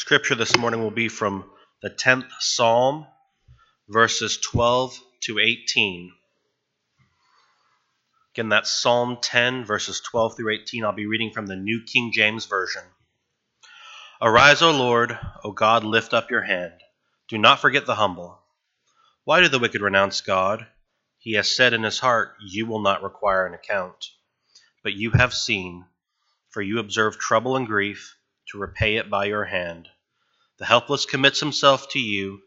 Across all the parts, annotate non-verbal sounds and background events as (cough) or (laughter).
Scripture this morning will be from the 10th Psalm, verses 12 to 18. Again, that's Psalm 10, verses 12 through 18. I'll be reading from the New King James Version. Arise, O Lord, O God, lift up your hand. Do not forget the humble. Why do the wicked renounce God? He has said in his heart, You will not require an account. But you have seen, for you observe trouble and grief to repay it by your hand. The helpless commits himself to you.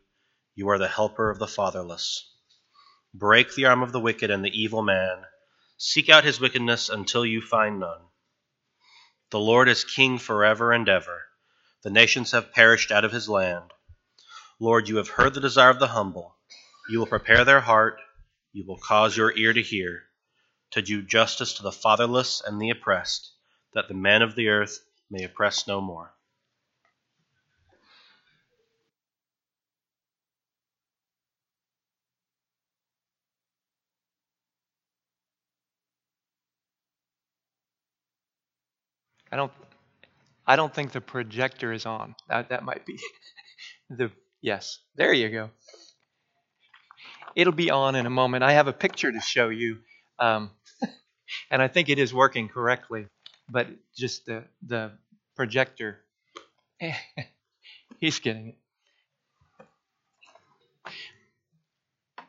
You are the helper of the fatherless. Break the arm of the wicked and the evil man. Seek out his wickedness until you find none. The Lord is king forever and ever. The nations have perished out of his land. Lord, you have heard the desire of the humble. You will prepare their heart. You will cause your ear to hear, to do justice to the fatherless and the oppressed, that the men of the earth may oppress no more. I don't I don't think the projector is on. That that might be (laughs) the yes. There you go. It'll be on in a moment. I have a picture to show you, um, (laughs) and I think it is working correctly. But just the the projector. (laughs) He's getting it.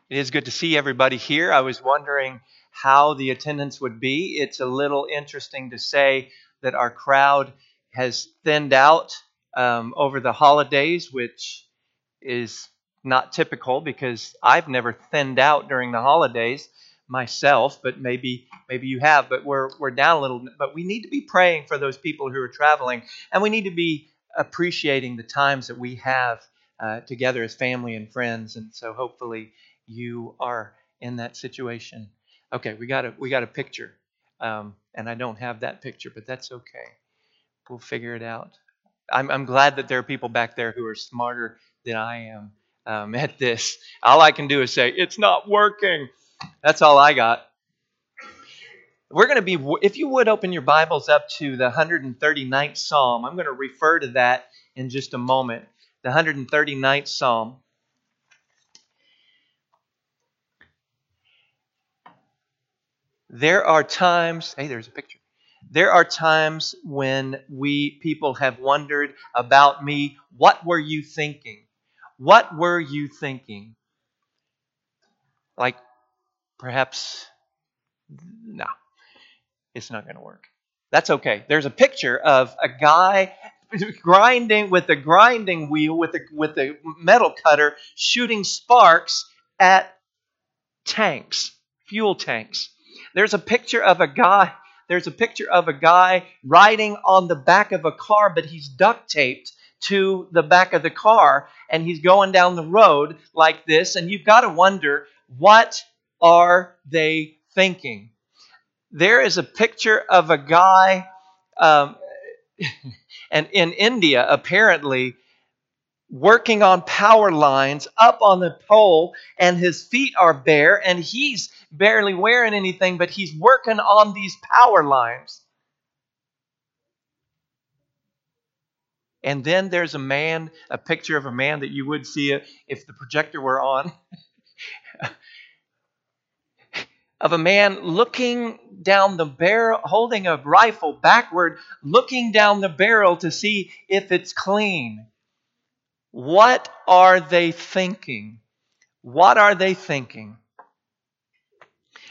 It is good to see everybody here. I was wondering how the attendance would be. It's a little interesting to say that our crowd has thinned out um, over the holidays, which is not typical because I've never thinned out during the holidays myself, but maybe maybe you have. But we're we're down a little. But we need to be praying for those people who are traveling, and we need to be appreciating the times that we have uh, together as family and friends. And so hopefully you are in that situation. Okay, we got a we got a picture, um, and I don't have that picture, but that's okay. We'll figure it out. I'm I'm glad that there are people back there who are smarter than I am um, (laughs) at this. All I can do is say it's not working. That's all I got. We're going to be, if you would open your Bibles up to the 139th Psalm. I'm going to refer to that in just a moment. The 139th Psalm. There are times, hey, there's a picture. There are times when we people have wondered about me, what were you thinking? What were you thinking? Like, perhaps, no, it's not going to work. That's okay. There's a picture of a guy grinding with a grinding wheel with a with a metal cutter shooting sparks at tanks, fuel tanks. There's a picture of a guy. There's a picture of a guy riding on the back of a car, but he's duct taped to the back of the car, and he's going down the road like this. And you've got to wonder, what are they thinking? There is a picture of a guy, um, (laughs) and in India, apparently, working on power lines up on the pole, and his feet are bare, and he's barely wearing anything, but he's working on these power lines. And then there's a man, a picture of a man that you would see if the projector were on, (laughs) of a man looking down the barrel, holding a rifle backward, looking down the barrel to see if it's clean. What are they thinking? What are they thinking?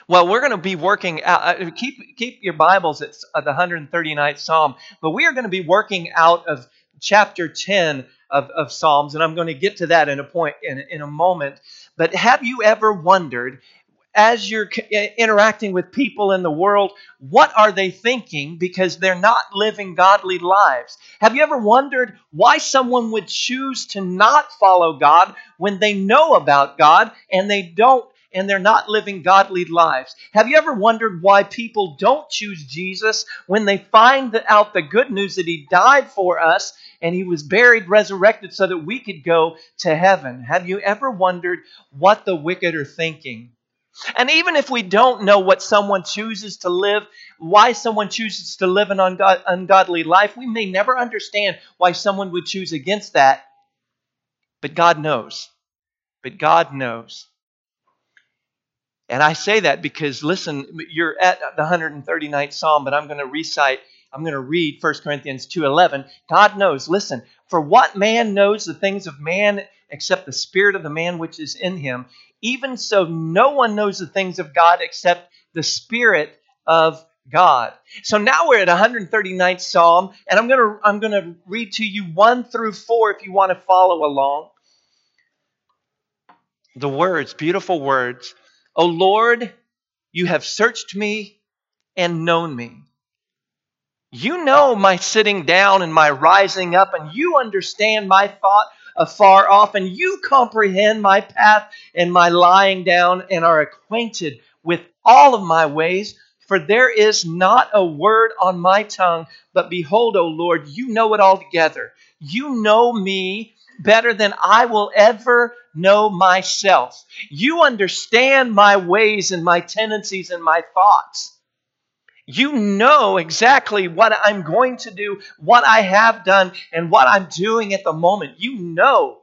Well, we're going to be working out. Uh, keep keep your Bibles at the 139th Psalm, but we are going to be working out of chapter 10 of, of Psalms, and I'm going to get to that in a point in, in a moment. But have you ever wondered, as you're interacting with people in the world, what are they thinking because they're not living godly lives? Have you ever wondered why someone would choose to not follow God when they know about God and they don't and they're not living godly lives. Have you ever wondered why people don't choose Jesus when they find out the good news that He died for us and He was buried, resurrected so that we could go to heaven? Have you ever wondered what the wicked are thinking? And even if we don't know what someone chooses to live, why someone chooses to live an ungodly life, we may never understand why someone would choose against that. But God knows. But God knows. And I say that because, listen, you're at the 139th Psalm, but I'm going to recite, I'm going to read 1 Corinthians 2.11. God knows, listen, for what man knows the things of man except the spirit of the man which is in him? Even so, no one knows the things of God except the Spirit of God. So now we're at 139th Psalm, and I'm gonna I'm gonna read to you one through four if you want to follow along. The words, beautiful words. O Lord, you have searched me and known me. You know my sitting down and my rising up, and you understand my thought afar off, and you comprehend my path and my lying down, and are acquainted with all of my ways. For there is not a word on my tongue, but behold, O Lord, you know it altogether. You know me better than I will ever know myself. You understand my ways and my tendencies and my thoughts. You know exactly what I'm going to do, what I have done, and what I'm doing at the moment. You know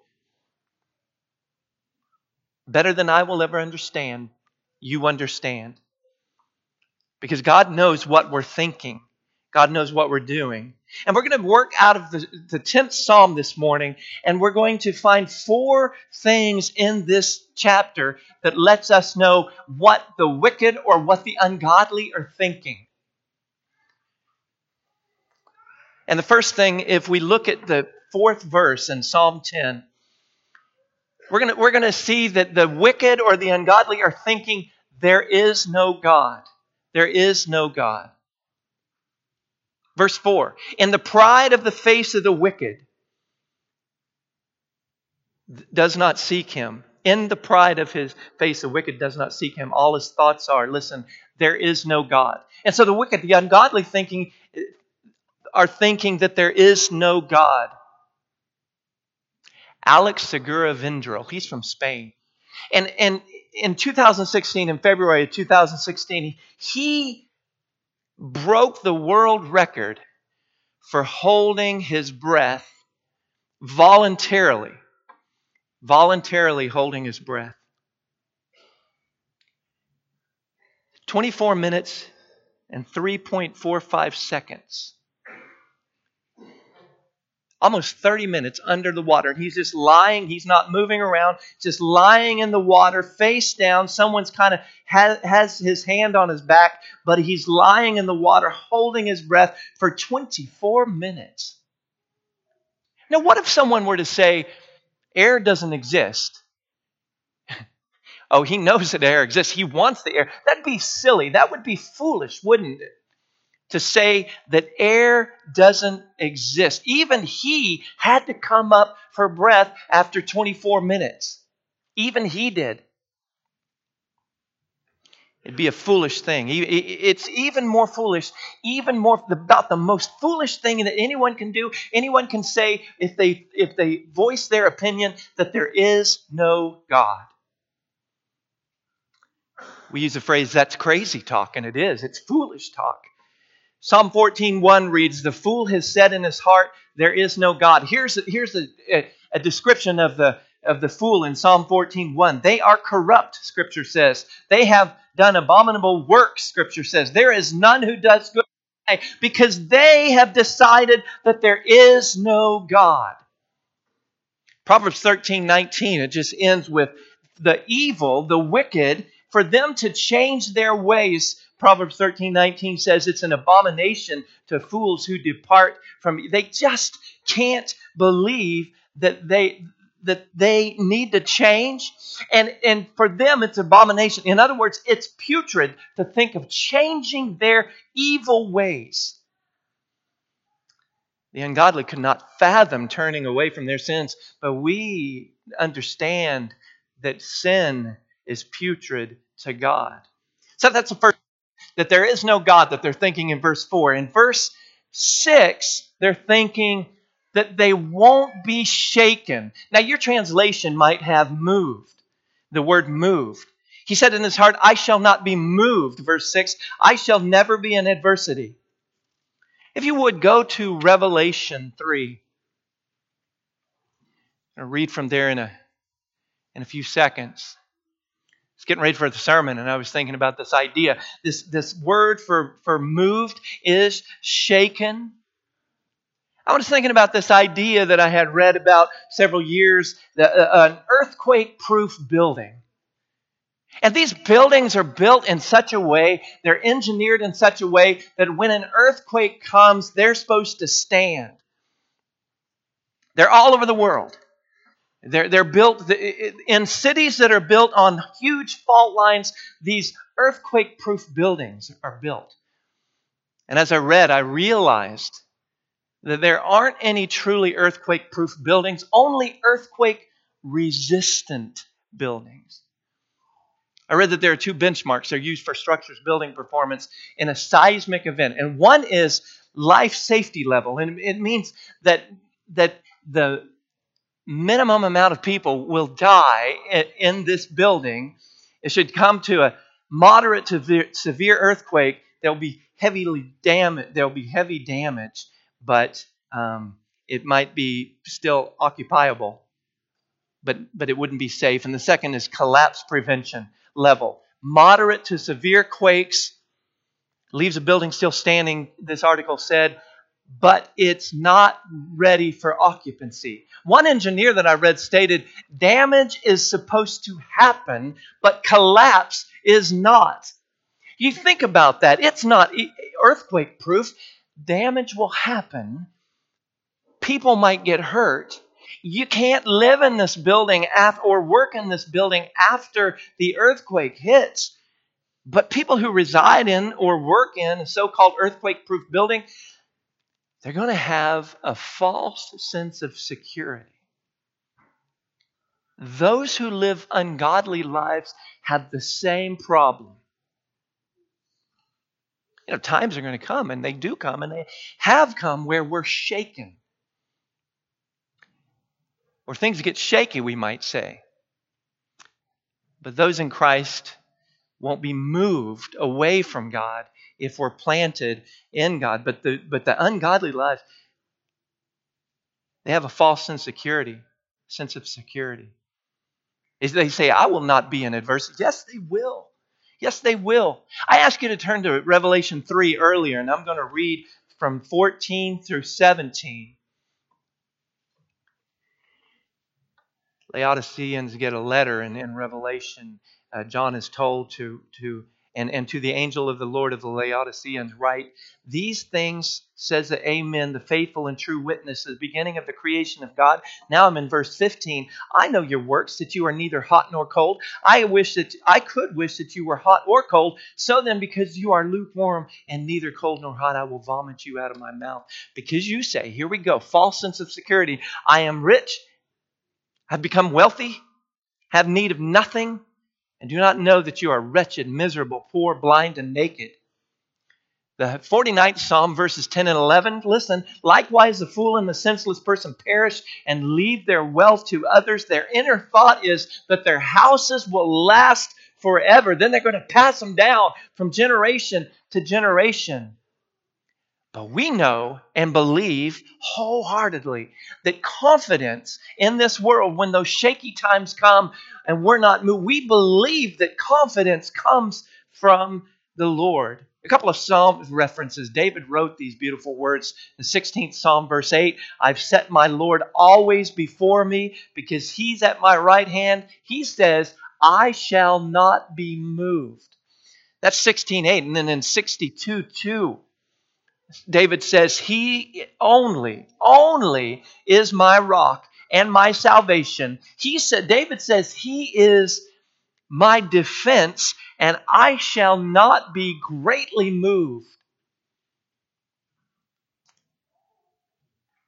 better than I will ever understand. You understand. Because God knows what we're thinking, God knows what we're doing. And we're going to work out of the, the 10th Psalm this morning, and we're going to find four things in this chapter that lets us know what the wicked or what the ungodly are thinking. And the first thing, if we look at the fourth verse in Psalm 10, we're going we're going to see that the wicked or the ungodly are thinking, there is no God. There is no God. Verse 4 In the pride of the face of the wicked does not seek him. In the pride of his face, the wicked does not seek him. All his thoughts are, listen, there is no God. And so the wicked, the ungodly thinking, are thinking that there is no God. Alex Segura Vendrell, he's from Spain. And, and in 2016, in February of 2016, he broke the world record for holding his breath voluntarily. Voluntarily holding his breath. 24 minutes and 3.45 seconds almost 30 minutes under the water. He's just lying. He's not moving around, just lying in the water, face down. Someone's kind of has his hand on his back, but he's lying in the water, holding his breath for 24 minutes. Now, what if someone were to say, air doesn't exist? (laughs) oh, he knows that air exists. He wants the air. That'd be silly. That would be foolish, wouldn't it? To say that air doesn't exist. Even he had to come up for breath after 24 minutes. Even he did. It'd be a foolish thing. It's even more foolish, even more about the most foolish thing that anyone can do. Anyone can say if they if they voice their opinion that there is no God. We use the phrase that's crazy talk, and it is. It's foolish talk. Psalm 14:1 reads, "The fool has said in his heart, there is no God." Here's a, here's a, a description of the of the fool in Psalm 14:1. They are corrupt, Scripture says. They have done abominable works, Scripture says. There is none who does good because they have decided that there is no God. Proverbs 13:19 it just ends with the evil, the wicked, for them to change their ways Proverbs 13, 19 says it's an abomination to fools who depart from they just can't believe that they that they need to change. And and for them it's abomination. In other words it's putrid to think of changing their evil ways. The ungodly could not fathom turning away from their sins but we understand that sin is putrid to god. So that's the first that there is no God that they're thinking in verse 4. In verse 6, they're thinking that they won't be shaken. Now, your translation might have moved, the word moved. He said in his heart, I shall not be moved. Verse 6 I shall never be in adversity. If you would go to Revelation 3. I'll read from there in a, in a few seconds. Was getting ready for the sermon and I was thinking about this idea. This, this word for, for moved is shaken. I was thinking about this idea that I had read about several years that, uh, an earthquake proof building. And these buildings are built in such a way, they're engineered in such a way that when an earthquake comes, they're supposed to stand. They're all over the world. They're, they're built in cities that are built on huge fault lines. These earthquake proof buildings are built. And as I read, I realized that there aren't any truly earthquake proof buildings, only earthquake resistant buildings. I read that there are two benchmarks they're used for structures building performance in a seismic event. And one is life safety level. And it means that, that the minimum amount of people will die in this building. It should come to a moderate to severe earthquake. There'll be heavily damage. There'll be heavy damage, but um, it might be still occupiable. But but it wouldn't be safe. And the second is collapse prevention level. Moderate to severe quakes leaves a building still standing, this article said, but it's not ready for occupancy. One engineer that I read stated damage is supposed to happen, but collapse is not. You think about that. It's not earthquake proof. Damage will happen. People might get hurt, you can't live in this building after, or work in this building after the earthquake hits. But people who reside in or work in a so called earthquake proof building, they're going to have a false sense of security. Those who live ungodly lives have the same problem. You know, times are going to come, and they do come, and they have come where we're shaken or things get shaky, we might say. But those in Christ won't be moved away from God if we're planted in God. But the, but the ungodly life, they have a false sense of security, sense of security. Is They say, I will not be in adversity. Yes, they will. Yes, they will. I ask you to turn to Revelation 3 earlier, and I'm going to read from 14 through 17. Laodiceans get a letter, and in Revelation, uh, John is told to, to and, and to the angel of the Lord of the Laodiceans, write, These things says the Amen, the faithful and true witness, the beginning of the creation of God. Now I'm in verse 15. I know your works, that you are neither hot nor cold. I wish that I could wish that you were hot or cold. So then, because you are lukewarm and neither cold nor hot, I will vomit you out of my mouth. Because you say, Here we go, false sense of security. I am rich I've become wealthy, have need of nothing, and do not know that you are wretched, miserable, poor, blind, and naked. The 49th Psalm, verses 10 and 11, listen, likewise the fool and the senseless person perish and leave their wealth to others. Their inner thought is that their houses will last forever. Then they're going to pass them down from generation to generation. But we know and believe wholeheartedly that confidence in this world, when those shaky times come and we're not moved, we believe that confidence comes from the Lord. A couple of Psalm references. David wrote these beautiful words. The 16th Psalm, verse 8 I've set my Lord always before me because he's at my right hand. He says, I shall not be moved. That's 16.8. And then in 62 2, David says, He only, only is my rock and my salvation. He said, David says, He is my defense, and I shall not be greatly moved.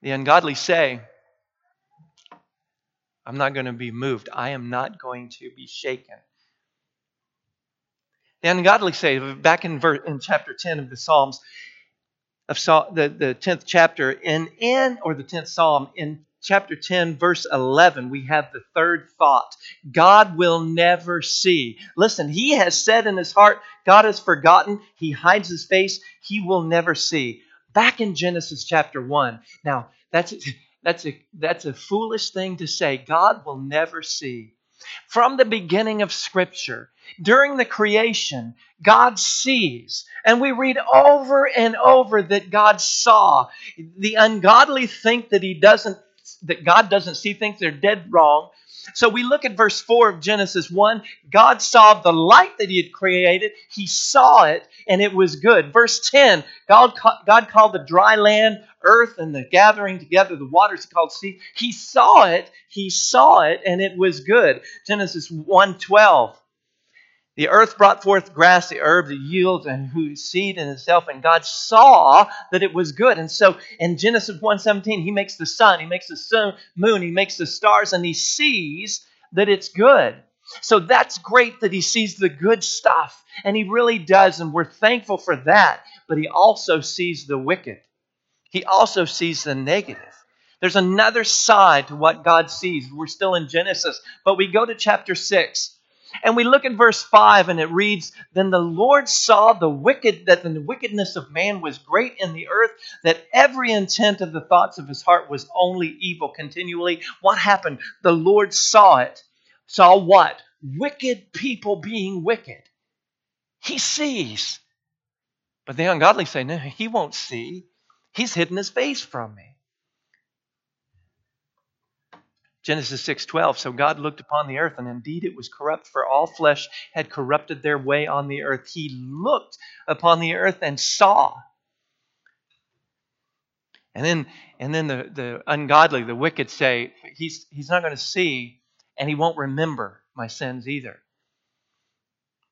The ungodly say, I'm not going to be moved. I am not going to be shaken. The ungodly say, back in, verse, in chapter 10 of the Psalms, of the, the 10th chapter, in, in, or the 10th Psalm, in chapter 10, verse 11, we have the third thought God will never see. Listen, he has said in his heart, God has forgotten. He hides his face. He will never see. Back in Genesis chapter 1. Now, that's, that's, a, that's a foolish thing to say. God will never see. From the beginning of Scripture, during the creation, God sees. And we read over and over that God saw. The ungodly think that He doesn't that God doesn't see things, they're dead wrong. So we look at verse 4 of Genesis 1. God saw the light that He had created. He saw it, and it was good. Verse 10 God, God called the dry land earth and the gathering together, the waters He called sea. He saw it, He saw it, and it was good. Genesis 1 12. The earth brought forth grass, the herb, the yield, and whose seed in itself, and God saw that it was good. And so in Genesis 1:17, he makes the sun, he makes the sun, moon, he makes the stars, and he sees that it's good. So that's great that he sees the good stuff, and he really does, and we're thankful for that. But he also sees the wicked. He also sees the negative. There's another side to what God sees. We're still in Genesis, but we go to chapter 6. And we look at verse 5 and it reads, Then the Lord saw the wicked, that the wickedness of man was great in the earth, that every intent of the thoughts of his heart was only evil continually. What happened? The Lord saw it. Saw what? Wicked people being wicked. He sees. But the ungodly say, No, he won't see. He's hidden his face from me. Genesis 6:12 So God looked upon the earth and indeed it was corrupt for all flesh had corrupted their way on the earth. He looked upon the earth and saw. And then and then the, the ungodly, the wicked say he's he's not going to see and he won't remember my sins either.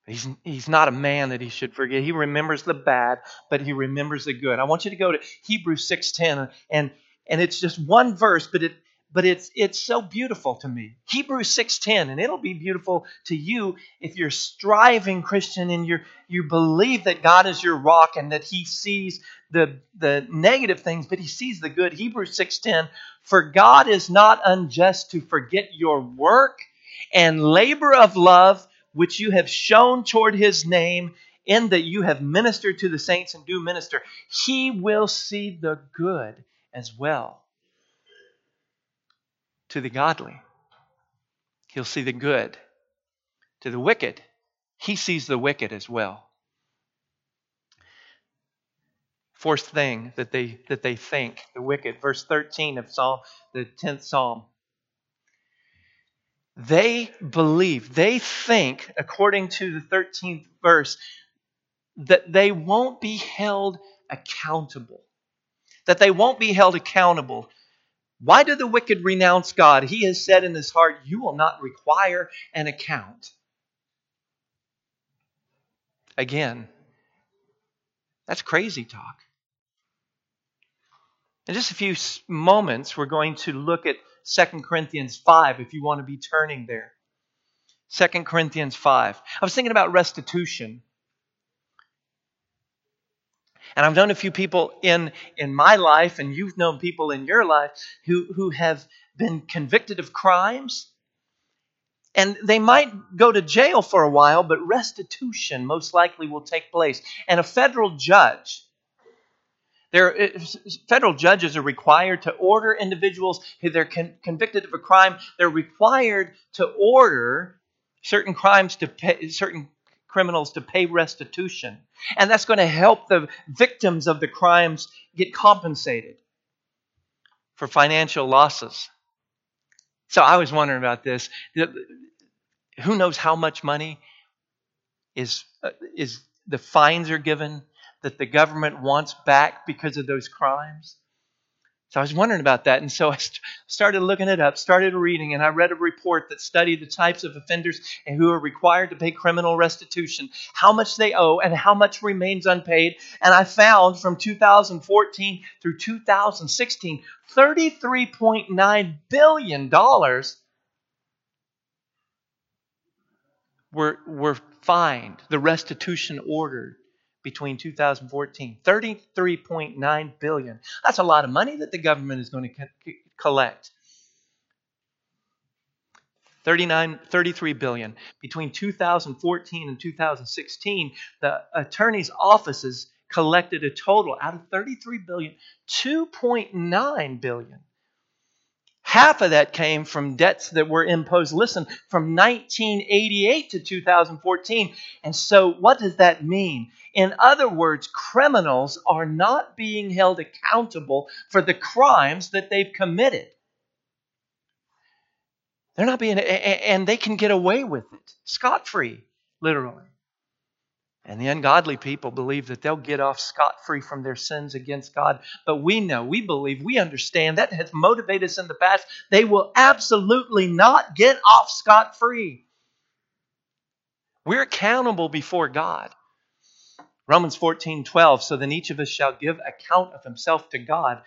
He's, he's not a man that he should forget. He remembers the bad, but he remembers the good. I want you to go to Hebrews 6:10 and and it's just one verse, but it but it's it's so beautiful to me. Hebrews 6:10 and it'll be beautiful to you if you're striving Christian and you you believe that God is your rock and that he sees the the negative things but he sees the good. Hebrews 6:10 for God is not unjust to forget your work and labor of love which you have shown toward his name in that you have ministered to the saints and do minister. He will see the good as well to the godly. He'll see the good. To the wicked, he sees the wicked as well. Fourth thing that they that they think, the wicked, verse 13 of Psalm, the 10th Psalm. They believe, they think, according to the 13th verse, that they won't be held accountable. That they won't be held accountable why do the wicked renounce God? He has said in his heart, You will not require an account. Again, that's crazy talk. In just a few moments, we're going to look at 2 Corinthians 5 if you want to be turning there. 2 Corinthians 5. I was thinking about restitution. And I've known a few people in, in my life, and you've known people in your life who, who have been convicted of crimes. And they might go to jail for a while, but restitution most likely will take place. And a federal judge, there, uh, federal judges are required to order individuals who they're con- convicted of a crime. They're required to order certain crimes to pay, certain criminals to pay restitution. And that's going to help the victims of the crimes get compensated for financial losses. So I was wondering about this. Who knows how much money is, uh, is the fines are given that the government wants back because of those crimes? So I was wondering about that. And so I st- started looking it up, started reading, and I read a report that studied the types of offenders and who are required to pay criminal restitution, how much they owe, and how much remains unpaid. And I found from 2014 through 2016, $33.9 billion were, were fined, the restitution ordered between 2014 33.9 billion. That's a lot of money that the government is going to co- collect. 39 33 billion. Between 2014 and 2016 the attorney's offices collected a total out of 33 billion 2.9 billion. Half of that came from debts that were imposed, listen, from 1988 to 2014. And so, what does that mean? In other words, criminals are not being held accountable for the crimes that they've committed. They're not being, and they can get away with it scot free, literally. And the ungodly people believe that they'll get off scot free from their sins against God. But we know, we believe, we understand that has motivated us in the past. They will absolutely not get off scot free. We're accountable before God. Romans 14 12, so then each of us shall give account of himself to God.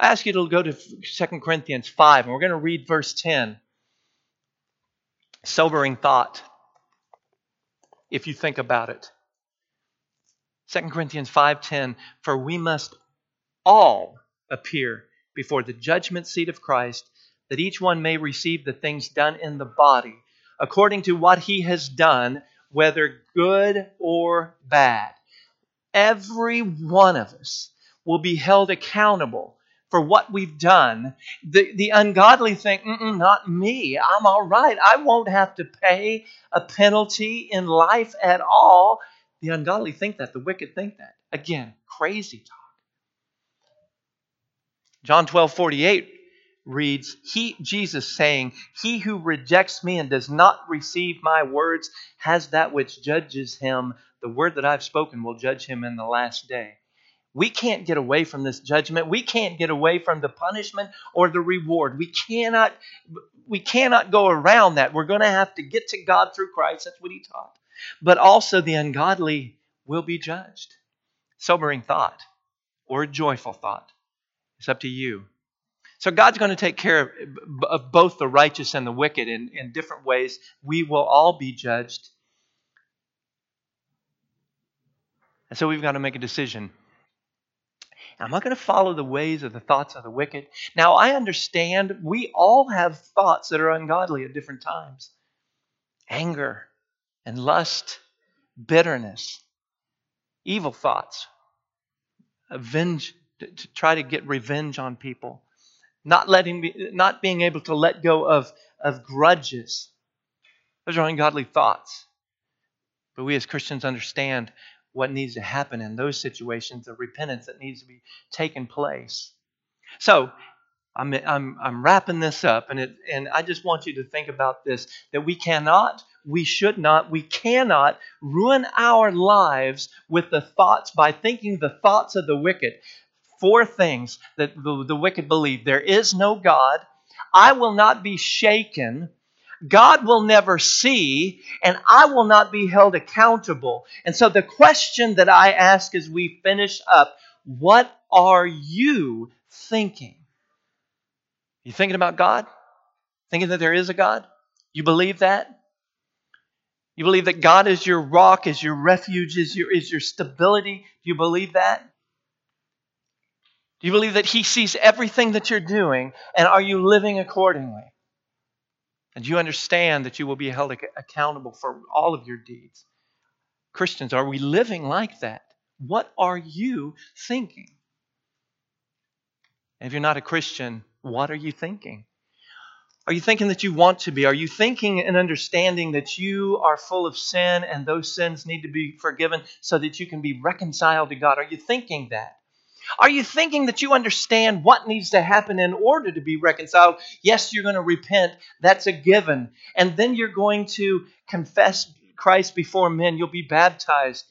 I ask you to go to 2 Corinthians 5, and we're going to read verse 10. Sobering thought, if you think about it. 2 Corinthians 5:10 For we must all appear before the judgment seat of Christ that each one may receive the things done in the body according to what he has done whether good or bad every one of us will be held accountable for what we've done. The, the ungodly think, not me. I'm all right. I won't have to pay a penalty in life at all. The ungodly think that. The wicked think that. Again, crazy talk. John 12 48 reads, he, Jesus saying, He who rejects me and does not receive my words has that which judges him. The word that I've spoken will judge him in the last day. We can't get away from this judgment. We can't get away from the punishment or the reward. We cannot we cannot go around that. We're going to have to get to God through Christ. That's what he taught. But also the ungodly will be judged. Sobering thought or joyful thought. It's up to you. So God's going to take care of both the righteous and the wicked in, in different ways. We will all be judged. And so we've got to make a decision. Am I going to follow the ways of the thoughts of the wicked? Now, I understand we all have thoughts that are ungodly at different times anger and lust, bitterness, evil thoughts, avenge, to, to try to get revenge on people, not, letting, not being able to let go of, of grudges. Those are ungodly thoughts. But we as Christians understand what needs to happen in those situations, the repentance that needs to be taken place. So, I'm, I'm, I'm wrapping this up, and, it, and I just want you to think about this that we cannot, we should not, we cannot ruin our lives with the thoughts by thinking the thoughts of the wicked. Four things that the, the wicked believe there is no God, I will not be shaken God will never see, and I will not be held accountable. And so, the question that I ask as we finish up what are you thinking? You thinking about God? Thinking that there is a God? You believe that? You believe that God is your rock, is your refuge, is your, is your stability? Do you believe that? Do you believe that He sees everything that you're doing, and are you living accordingly? And you understand that you will be held accountable for all of your deeds. Christians, are we living like that? What are you thinking? And if you're not a Christian, what are you thinking? Are you thinking that you want to be? Are you thinking and understanding that you are full of sin and those sins need to be forgiven so that you can be reconciled to God? Are you thinking that? Are you thinking that you understand what needs to happen in order to be reconciled? Yes, you're going to repent. That's a given. And then you're going to confess Christ before men. You'll be baptized.